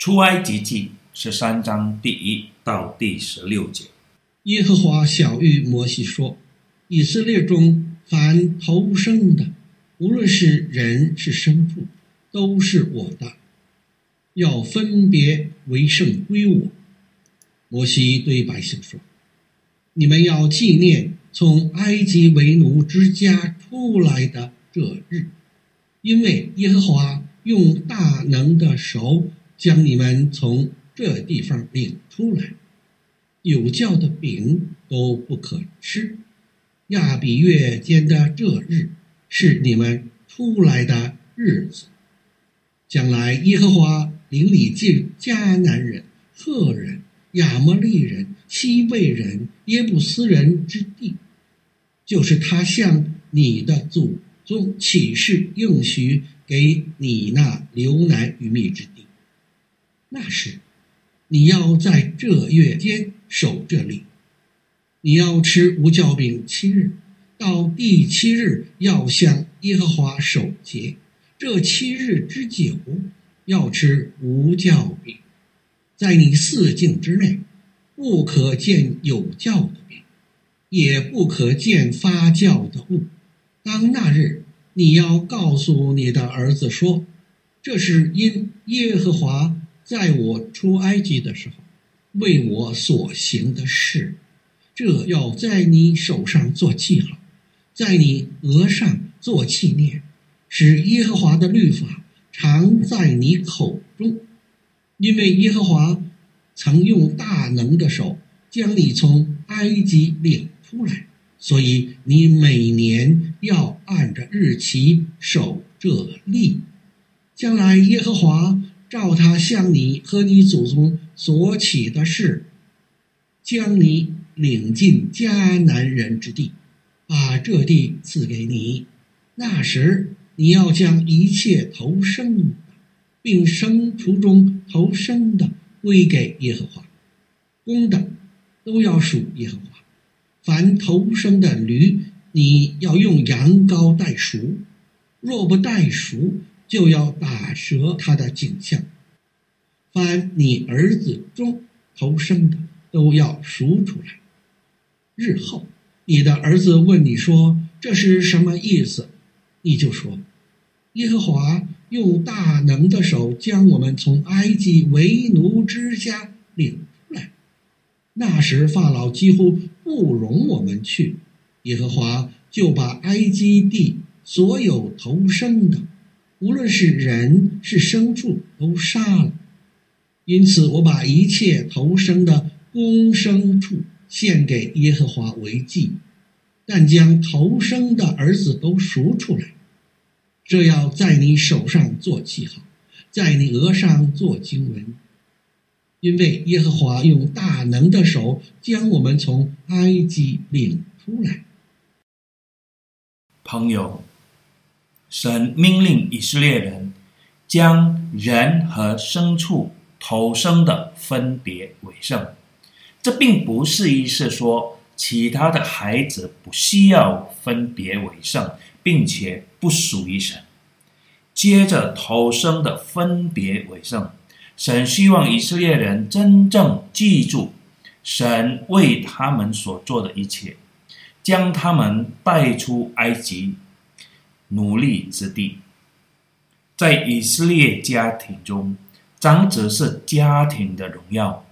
出埃及记十三章第一到第十六节。耶和华晓谕摩西说：“以色列中凡投生的，无论是人是牲畜，都是我的，要分别为圣归我。”摩西对百姓说：“你们要纪念从埃及为奴之家出来的这日，因为耶和华用大能的手将你们从这地方领出来。有酵的饼都不可吃。亚比月间的这日是你们出来的日子。将来耶和华领你进迦南人、赫人。”亚摩利人、西贝人、耶布斯人之地，就是他向你的祖宗起誓应许给你那流奶与蜜之地。是，你要在这月间守这例，你要吃无酵饼七日，到第七日要向耶和华守节。这七日之久，要吃无酵饼。在你四境之内，不可见有酵的饼，也不可见发酵的物。当那日，你要告诉你的儿子说：“这是因耶和华在我出埃及的时候为我所行的事。”这要在你手上做记号，在你额上做纪念，使耶和华的律法常在你口中。因为耶和华曾用大能的手将你从埃及领出来，所以你每年要按着日期守这例。将来耶和华照他向你和你祖宗所起的誓，将你领进迦南人之地，把这地赐给你。那时你要将一切头生的，并牲畜中头生的归给耶和华，公的都要属耶和华。凡头生的驴，你要用羊羔代赎；若不代赎，就要打折他的景象。凡你儿子中投生的，都要赎出来。日后你的儿子问你说：“这是什么意思？”你就说：“耶和华。”用大能的手将我们从埃及为奴之家领出来，那时法老几乎不容我们去，耶和华就把埃及地所有投生的，无论是人是牲畜，都杀了。因此，我把一切头生的公牲畜献给耶和华为祭，但将头生的儿子都赎出来。这要在你手上做记号，在你额上做经文，因为耶和华用大能的手将我们从埃及领出来。朋友，神命令以色列人将人和牲畜投生的分别为圣，这并不是意思说其他的孩子不需要分别为圣。并且不属于神。接着投生的分别为圣，神希望以色列人真正记住神为他们所做的一切，将他们带出埃及奴隶之地。在以色列家庭中，长子是家庭的荣耀，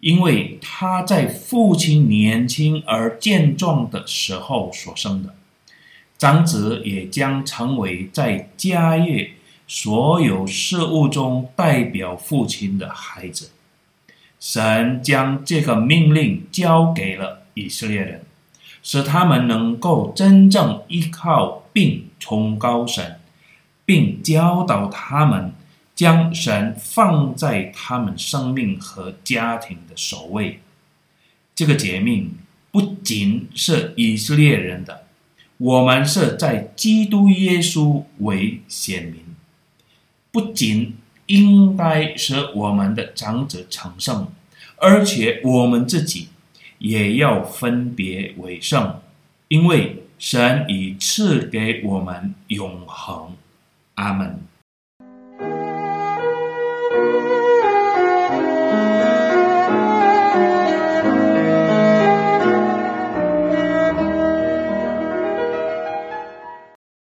因为他在父亲年轻而健壮的时候所生的。长子也将成为在家业所有事务中代表父亲的孩子。神将这个命令交给了以色列人，使他们能够真正依靠并崇高神，并教导他们将神放在他们生命和家庭的首位。这个诫命不仅是以色列人的。我们是在基督耶稣为显明，不仅应该使我们的长者成圣，而且我们自己也要分别为圣，因为神已赐给我们永恒。阿门。